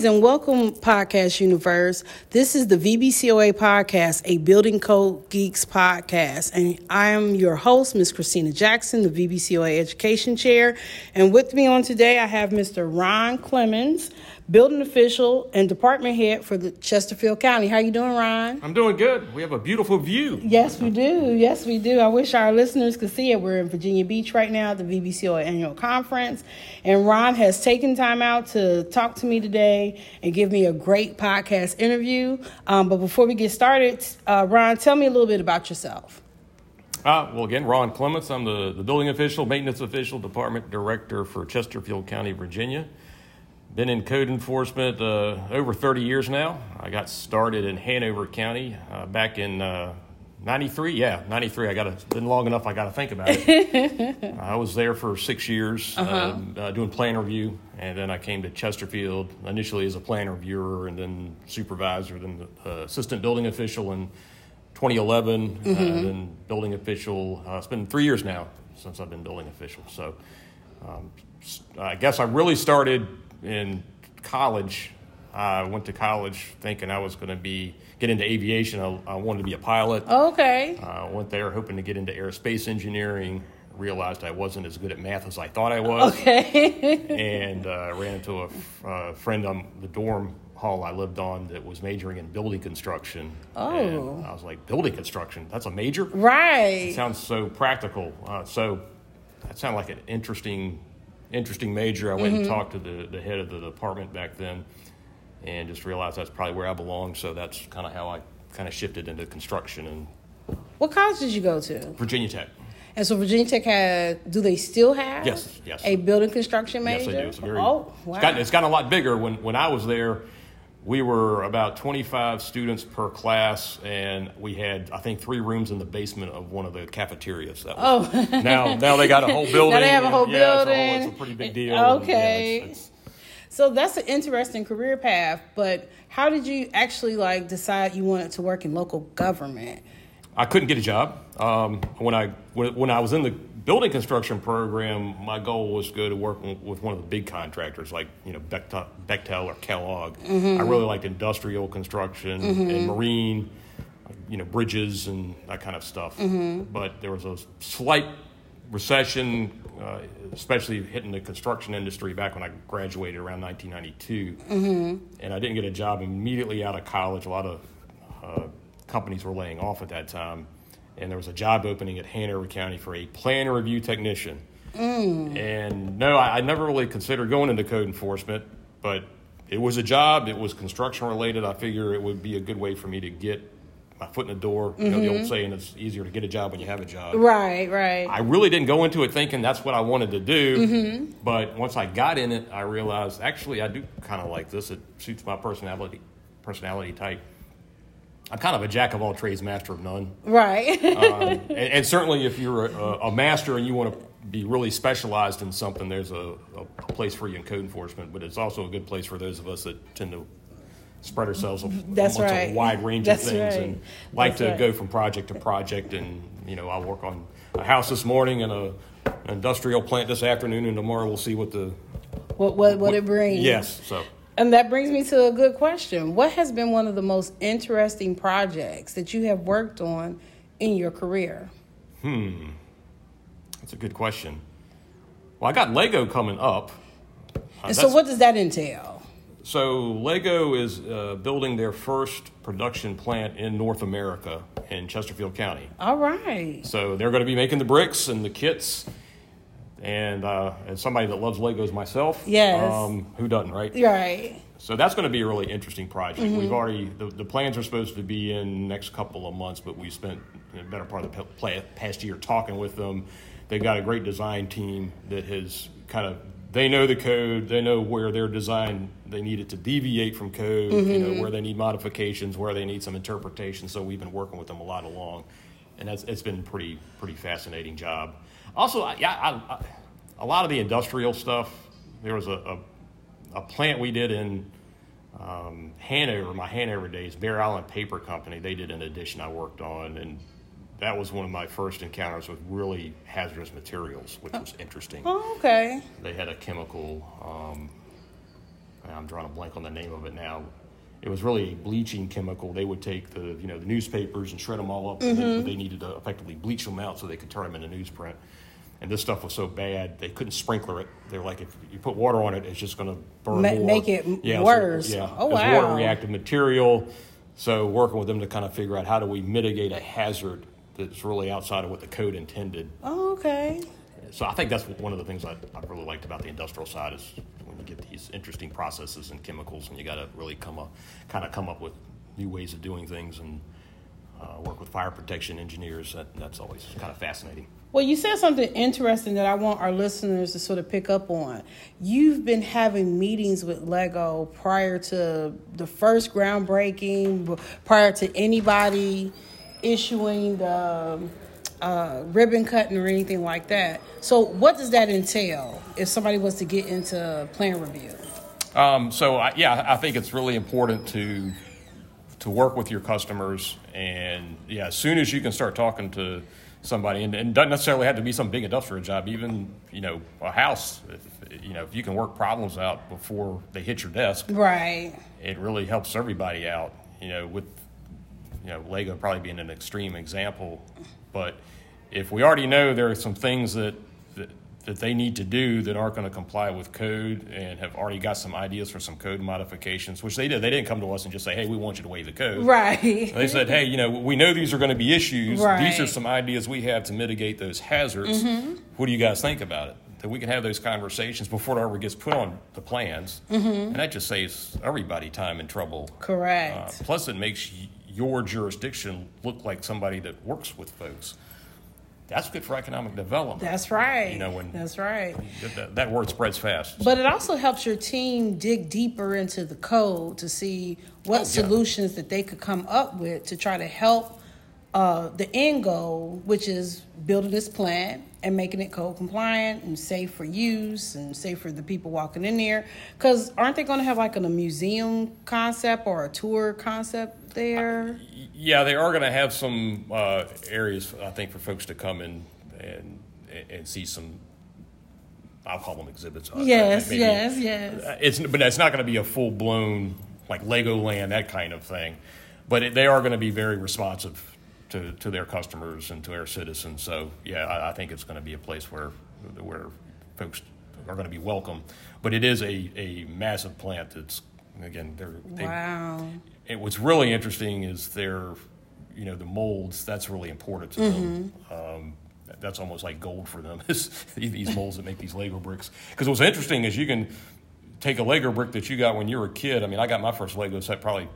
Greetings and welcome, Podcast Universe. This is the VBCOA podcast, a Building Code Geeks podcast. And I am your host, Ms. Christina Jackson, the VBCOA Education Chair. And with me on today, I have Mr. Ron Clements, building official and department head for the Chesterfield County. How you doing, Ron? I'm doing good. We have a beautiful view. Yes, we do. Yes, we do. I wish our listeners could see it. We're in Virginia Beach right now at the VBCOA annual conference, and Ron has taken time out to talk to me today and give me a great podcast interview. Um, but before we get started, uh, Ron, tell me a little bit about yourself. Uh, well, again, Ron Clements. I'm the, the building official, maintenance official, department director for Chesterfield County, Virginia. Been in code enforcement uh, over 30 years now. I got started in Hanover County uh, back in uh, 93. Yeah, 93. I got to, been long enough, I got to think about it. I was there for six years uh-huh. uh, doing plan review, and then I came to Chesterfield initially as a plan reviewer and then supervisor, then uh, assistant building official in 2011, uh, mm-hmm. then building official. it's been three years now since I've been building official. So um, I guess I really started in college, I went to college thinking I was going to be get into aviation. I, I, wanted to be a pilot. Okay. I uh, went there hoping to get into aerospace engineering. Realized I wasn't as good at math as I thought I was. Okay. and uh, ran into a uh, friend on the dorm hall I lived on that was majoring in building construction. Oh. And I was like, building construction? That's a major? Right. It sounds so practical. Uh, so that sounded like an interesting interesting major. I went mm-hmm. and talked to the, the head of the department back then and just realized that's probably where I belong. So that's kind of how I kind of shifted into construction. And What college did you go to? Virginia Tech. And so Virginia Tech had, do they still have? Yes, yes. A building construction major? Yes, they do. It's very, oh, wow. It's gotten, it's gotten a lot bigger. When, when I was there, we were about 25 students per class, and we had, I think, three rooms in the basement of one of the cafeterias. That was, oh, now now they got a whole building. now they have a whole and, building. Yeah, it's a, whole, it's a pretty big deal. Okay. And, yeah, it's, it's, so that's an interesting career path. But how did you actually like decide you wanted to work in local government? I couldn't get a job um, when I when I was in the building construction program, my goal was to go to work with one of the big contractors like you know Bechtel, or Kellogg. Mm-hmm. I really liked industrial construction mm-hmm. and marine, you know, bridges and that kind of stuff. Mm-hmm. But there was a slight recession, uh, especially hitting the construction industry back when I graduated around 1992, mm-hmm. and I didn't get a job immediately out of college. A lot of uh, companies were laying off at that time and there was a job opening at Hanover County for a plan review technician. Mm. And no, I, I, never really considered going into code enforcement, but it was a job. It was construction related. I figure it would be a good way for me to get my foot in the door. You mm-hmm. know, the old mm-hmm. saying, it's easier to get a job when you have a job. Right, right. I really didn't go into it thinking that's what I wanted to do. Mm-hmm. But once I got in it, I realized actually I do kind of like this. It suits my personality personality type. I'm kind of a jack of all trades, master of none. Right. um, and, and, certainly, if you're a, a, master and you want to be really specialized in something, there's a, a, place for you in code enforcement. But it's also a good place for those of us that tend to spread ourselves That's amongst right. a wide range That's of things right. and like That's to right. go from project to project. And you know, I'll work on a house this morning and a an industrial plant this afternoon, and tomorrow we'll see what the what what, what it brings. Yes. So and that brings me to a good question. What has been one of the most interesting projects that you have worked on in your career? Hmm. That's a good question. Well, I got Lego coming up. Uh, and so, what does that entail? So, Lego is uh, building their first production plant in North America in Chesterfield County. All right. So, they're going to be making the bricks and the kits and uh, as somebody that loves Legos myself, yes, um, who doesn't, right? Right. So that's going to be a really interesting project. Mm-hmm. We've already the, the, plans are supposed to be in next couple of months, but we spent a better part of the past year talking with them. They've got a great design team that has kind of they know the code, they know where their design they need it to deviate from code, mm-hmm. you know mm-hmm. where they need modifications, where they need some interpretation. So we've been working with them a lot along, and that's it's been pretty pretty fascinating job. Also, yeah, I, I, a lot of the industrial stuff. There was a, a, a plant we did in um, Hanover, my Hanover days, Bear Island Paper Company. They did an addition I worked on, and that was one of my first encounters with really hazardous materials, which was interesting. Oh, okay. They had a chemical. Um, I'm drawing a blank on the name of it now. It was really a bleaching chemical. They would take the you know the newspapers and shred them all up. Mm-hmm. And they needed to effectively bleach them out so they could turn them into newsprint. And this stuff was so bad they couldn't sprinkler it. They're like, if you put water on it, it's just going to burn Ma- more. Make it yeah, worse. So, yeah, oh wow. water reactive material. So working with them to kind of figure out how do we mitigate a hazard that's really outside of what the code intended. Oh, okay. So I think that's one of the things I, I really liked about the industrial side is when you get these interesting processes and chemicals, and you got to really come up, kind of come up with new ways of doing things and uh, work with fire protection engineers. That, that's always kind of fascinating. Well, you said something interesting that I want our listeners to sort of pick up on. You've been having meetings with Lego prior to the first groundbreaking, prior to anybody issuing the uh, ribbon cutting or anything like that. So, what does that entail if somebody was to get into plan review? Um, so, I, yeah, I think it's really important to to work with your customers, and yeah, as soon as you can start talking to somebody, and, and doesn't necessarily have to be some big industrial job, even you know a house. If, you know, if you can work problems out before they hit your desk, right? It really helps everybody out. You know, with you know Lego probably being an extreme example, but if we already know there are some things that that, that they need to do that aren't going to comply with code and have already got some ideas for some code modifications, which they did. They didn't come to us and just say, "Hey, we want you to waive the code." Right. They said, "Hey, you know, we know these are going to be issues. Right. These are some ideas we have to mitigate those hazards. Mm-hmm. What do you guys think about it?" That we can have those conversations before it ever gets put on the plans, Mm-hmm. and that just saves everybody time and trouble. Correct. Uh, plus, it makes your jurisdiction look like somebody that works with folks. That's good for economic development. That's right. You know, when- That's right. That- that, word spreads fast. But it also helps your team dig deeper into the code to see what Oh, yeah. solutions that they could come up with to try to help uh, the end goal, which is building this plant and making it code compliant and safe for use and safe for the people walking in there. Because aren't they going to have like a museum concept or a tour concept there? Yeah, they are going to have some uh, areas, I think, for folks to come in and and see some. I'll call them exhibits. uh, yes, maybe. yes, yes. Uh, It's but it's not going to be a full blown like Legoland that kind of thing, but it, they are going to be very responsive to, to their customers and to their citizens. So yeah, I, I think it's going to be a place where where folks are going to be welcome. But it is a, a massive plant that's again they're they, Wow. and what's really interesting is their, you know, the molds. That's really important to them. Um, that's almost like gold for them. Is these molds that make these Lego bricks? Because what's interesting is you can take a Lego brick that you got when you were a kid. I mean, I got my first Lego set probably,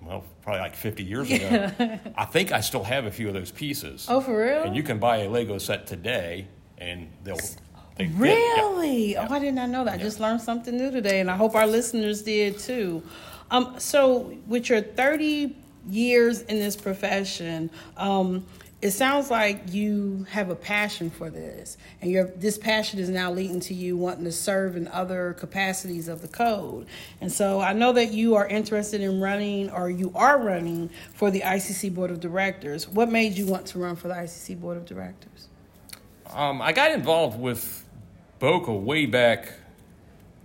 well, probably like 50 years ago. I think I still have a few of those pieces. Oh, for real? And you can buy a Lego set today, and they'll. They fit. Yeah. Really? Oh, I did not know that. I just learned something new today, and I hope our listeners did too. Um, so, with your 30 years in this profession, um, it sounds like you have a passion for this, and your this passion is now leading to you wanting to serve in other capacities of the code. And so, I know that you are interested in running, or you are running for the ICC Board of Directors. What made you want to run for the ICC Board of Directors? Um, I got involved with Boca way back,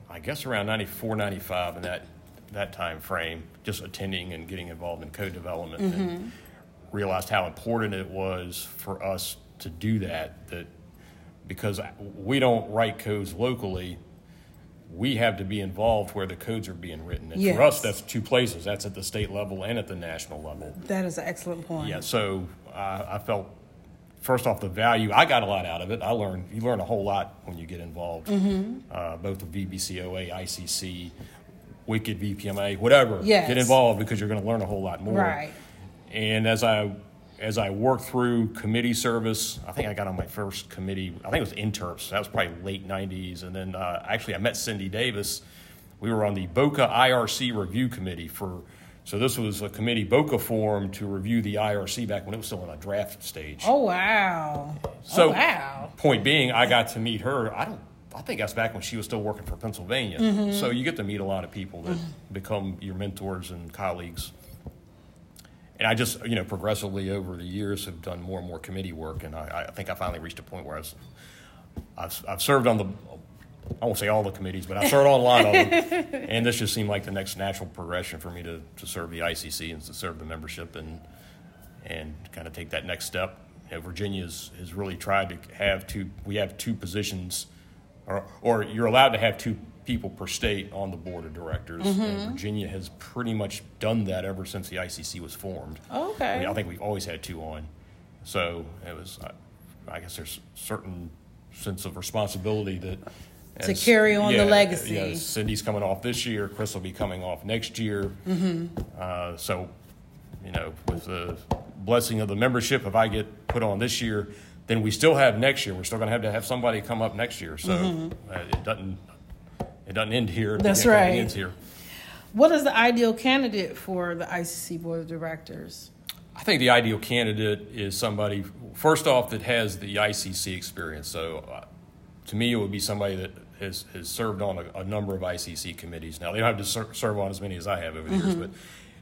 I guess around 94, 95 in that, that time frame, just attending and getting involved in code development and realized how important it was for us to do that, that because we don't write codes locally, we have to be involved where the codes are being written. And for us, that's two places. That's at the state level and at the national level. That is an excellent point. Yeah, so uh, I felt first off the value. I got a lot out of it. I learned you learn a whole lot when you get involved, Mm-hmm. uh, both with VBCOA, ICC, Wicked VPMA, whatever. Yes. Get involved because you're going to learn a whole lot more. Right. And as I as I worked through committee service, I think I got on my first committee. I think it was interps. That was probably late '90s. And then uh, actually, I met Cindy Davis. We were on the Boca IRC review committee for. So this was a committee Boca formed to review the IRC back when it was still in a draft stage. Oh wow! So, oh, wow! point being, I got to meet her. I don't. I think that's back when she was still working for Pennsylvania. Mm-hmm. So you get to meet a lot of people that become your mentors and colleagues. And I just, you know, progressively over the years have done more and more committee work, and I, I think I finally reached a point where I was, I've, I've served on the I won't say all the committees, but I served on a lot of them. And this just seemed like the next natural progression for me to, to serve the ICC and to serve the membership and and kind of take that next step. You know, Virginia has, really tried to have two. We have two positions, or or you're allowed to have two people per state on the board of directors. And mm-hmm. Virginia has pretty much done that ever since the ICC was formed. Okay. I, mean, I think we've always had two on. So it was, I, I guess there's certain sense of responsibility that. To carry on the legacy. yeah, Cindy's coming off this year, Chris will be coming off next year. Mm-hmm. Uh, so, you know, with the blessing of the membership, if I get put on this year, then we still have next year. We're still gonna have to have somebody come up next year, so uh, it doesn't, it doesn't end here. That's right. Ends here. What is the ideal candidate for the ICC Board of Directors? I think the ideal candidate is somebody, first off, that has the ICC experience. So, uh, to me, it would be somebody that has, has served on a, a number of ICC committees. Now, they don't have to ser- serve on as many as I have over the years, but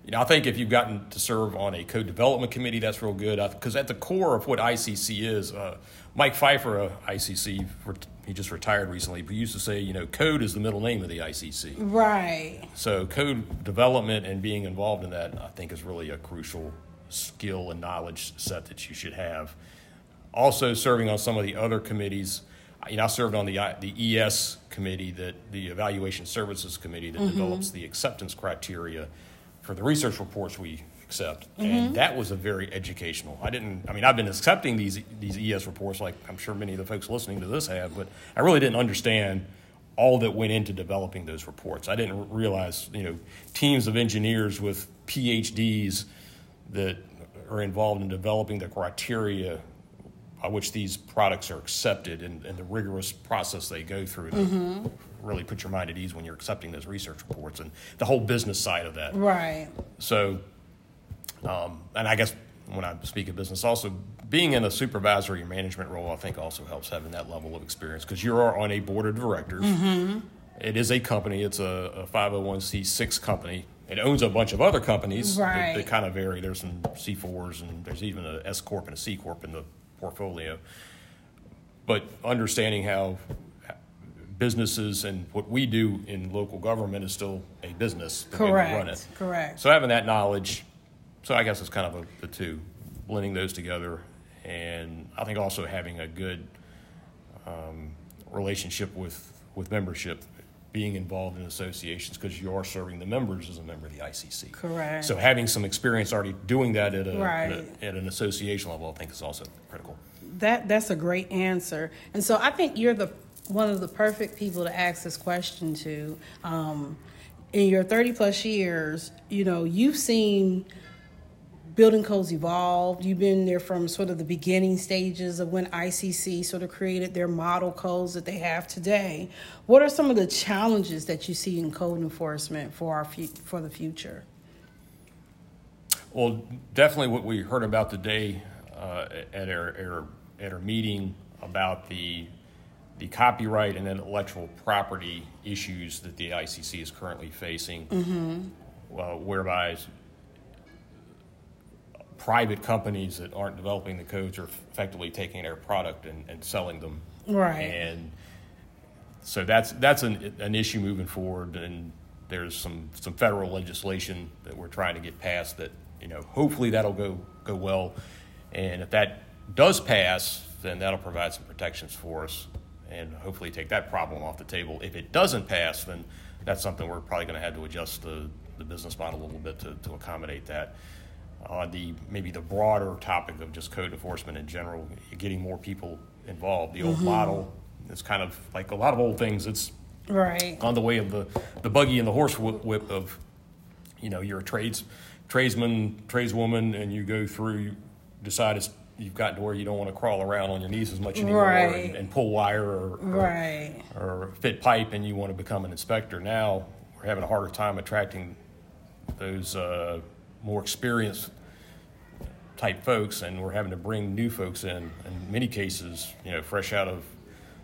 you know, I think if you've gotten to serve on a code development committee, that's real good. Because at the core of what ICC is, uh, Mike Pfeiffer, uh, ICC, he just retired recently, but he used to say, you know, code is the middle name of the ICC. Right. So code development and being involved in that, I think, is really a crucial skill and knowledge set that you should have. Also, serving on some of the other committees. You know, I served on the uh, the ES committee, that the Evaluation Services Committee that mm-hmm. develops the acceptance criteria for the research reports we accept, and mm-hmm. that was a very educational. I didn't. I mean, I've been accepting these these ES reports, like I'm sure many of the folks listening to this have, but I really didn't understand all that went into developing those reports. I didn't realize, you know, teams of engineers with PhDs that are involved in developing the criteria which these products are accepted and, and the rigorous process they go through to really put your mind at ease when you're accepting those research reports and the whole business side of that. Right. So, um, and I guess when I speak of business, also being in a supervisory or management role, I think also helps having that level of experience because you are on a board of directors. It is a company. It's a, a 501c6 company. It owns a bunch of other companies that- Right. that, kind of vary. There's some C4s and there's even a S corp and a C corp in the portfolio. But understanding how businesses and what we do in local government is still a business. the we run Correct. it. Correct. So having that knowledge, so I guess it's kind of a, the two, blending those together, and I think also having a good um, relationship with with membership, being involved in associations because you are serving the members as a member of the ICC. Correct. So having some experience already doing that at a, Right. at, a- at an association level, I think is also critical. That that's a great answer, and so I think you're the one of the perfect people to ask this question to. Um, in your 30 plus years, you know you've seen building codes evolved. You've been there from sort of the beginning stages of when ICC sort of created their model codes that they have today. What are some of the challenges that you see in code enforcement for our for the future? Well, definitely what we heard about today uh, at our, our at our meeting about the the copyright and intellectual property issues that the ICC is currently facing, well, whereby private companies that aren't developing the codes are effectively taking their product and, and selling them. Right. And so that's that's an, an issue moving forward, and there's some some federal legislation that we're trying to get passed that you know hopefully that'll go go well, and if that does pass, then that'll provide some protections for us, and hopefully take that problem off the table. If it doesn't pass, then that's something we're probably going to have to adjust the the business model a little bit to, to accommodate that. On the maybe the broader topic of just code enforcement in general, getting more people involved. The old model is kind of like a lot of old things. It's Right. on the way of the, the buggy and the horse whip, of, you know, you're a trades tradesman, tradeswoman, and you go through, you decide it's, you've gotten to where you don't want to crawl around on your knees as much anymore Right. and, and pull wire or, or, Right. or fit pipe, and you want to become an inspector. Now we're having a harder time attracting those uh, more experienced type folks, and we're having to bring new folks in. In many cases, you know, fresh out of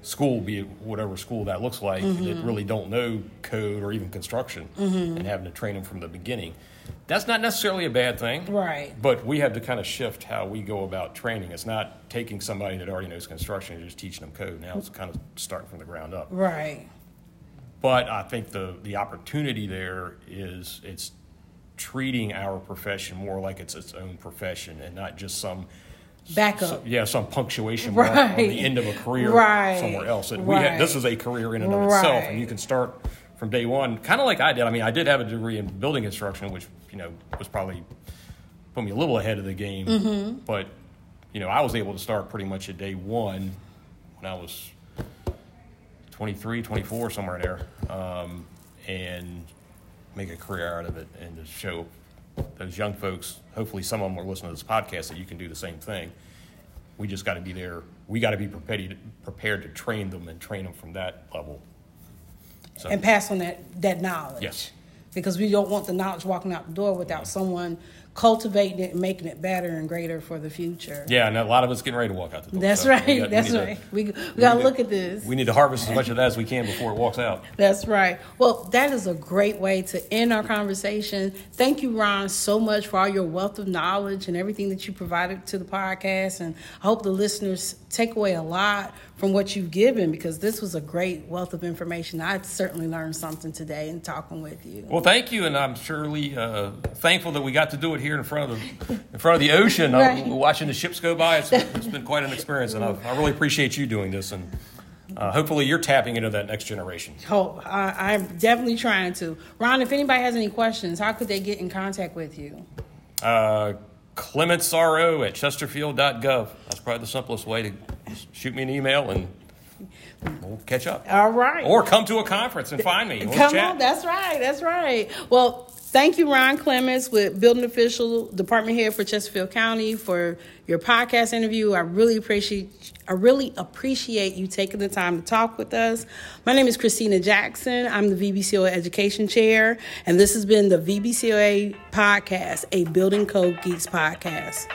school, be it whatever school that looks like, that mm-hmm. really don't know code or even construction, mm-hmm. and having to train them from the beginning. That's not necessarily a bad thing, Right. But we have to kind of shift how we go about training. It's not taking somebody that already knows construction and just teaching them code. Now it's kind of starting from the ground up. Right. but I think the the opportunity there is it's treating our profession more like it's its own profession and not just some Backup. so- yeah, some punctuation mark on the end of a career Right. somewhere else. And we ha- this is a career in and of itself, and you can start from day one, kind of like I did. I mean, I did have a degree in building construction, which you know was probably put me a little ahead of the game. Mm-hmm. But you know, I was able to start pretty much at day one when I was 23, 24, somewhere there, um, and make a career out of it, and to show those young folks, hopefully some of them are listening to this podcast, that you can do the same thing. We just got to be there. We got to be prepared, prepared to train them and train them from that level. So, and pass on that that knowledge. Yes. Because we don't want the knowledge walking out the door without someone cultivating it and making it better and greater for the future. yeah, and a lot of us getting ready to walk out the door. That's so we right. got- we That's to- right. we we gotta to- look at this. We need to harvest as much of that as we can before it walks out. That's right. Well, that is a great way to end our conversation. Thank you, Ron, so much for all your wealth of knowledge and everything that you provided to the podcast. And I hope the listeners take away a lot from what you've given because this was a great wealth of information. I certainly learned something today in talking with you. Well, thank you, and I'm surely uh, thankful that we got to do it here in front of the in front of the ocean, Right. uh, watching the ships go by. It's, it's been quite an experience, and I, I really appreciate you doing this. And uh, hopefully, you're tapping into that next generation. Hope I, I'm definitely trying to. Ron, if anybody has any questions, how could they get in contact with you? Uh, ClementsRO at chesterfield.gov. That's probably the simplest way to shoot me an email and we'll catch up. All right. Or come to a conference and find me. We'll Come chat. on, that's right, that's right. Well, thank you, Ron Clements, with Building Official Department Head for Chesterfield County, for your podcast interview. I really appreciate. I really appreciate you taking the time to talk with us. My name is Christina Jackson. I'm the VBCOA Education Chair, and this has been the VBCOA podcast, a Building Code Geeks podcast.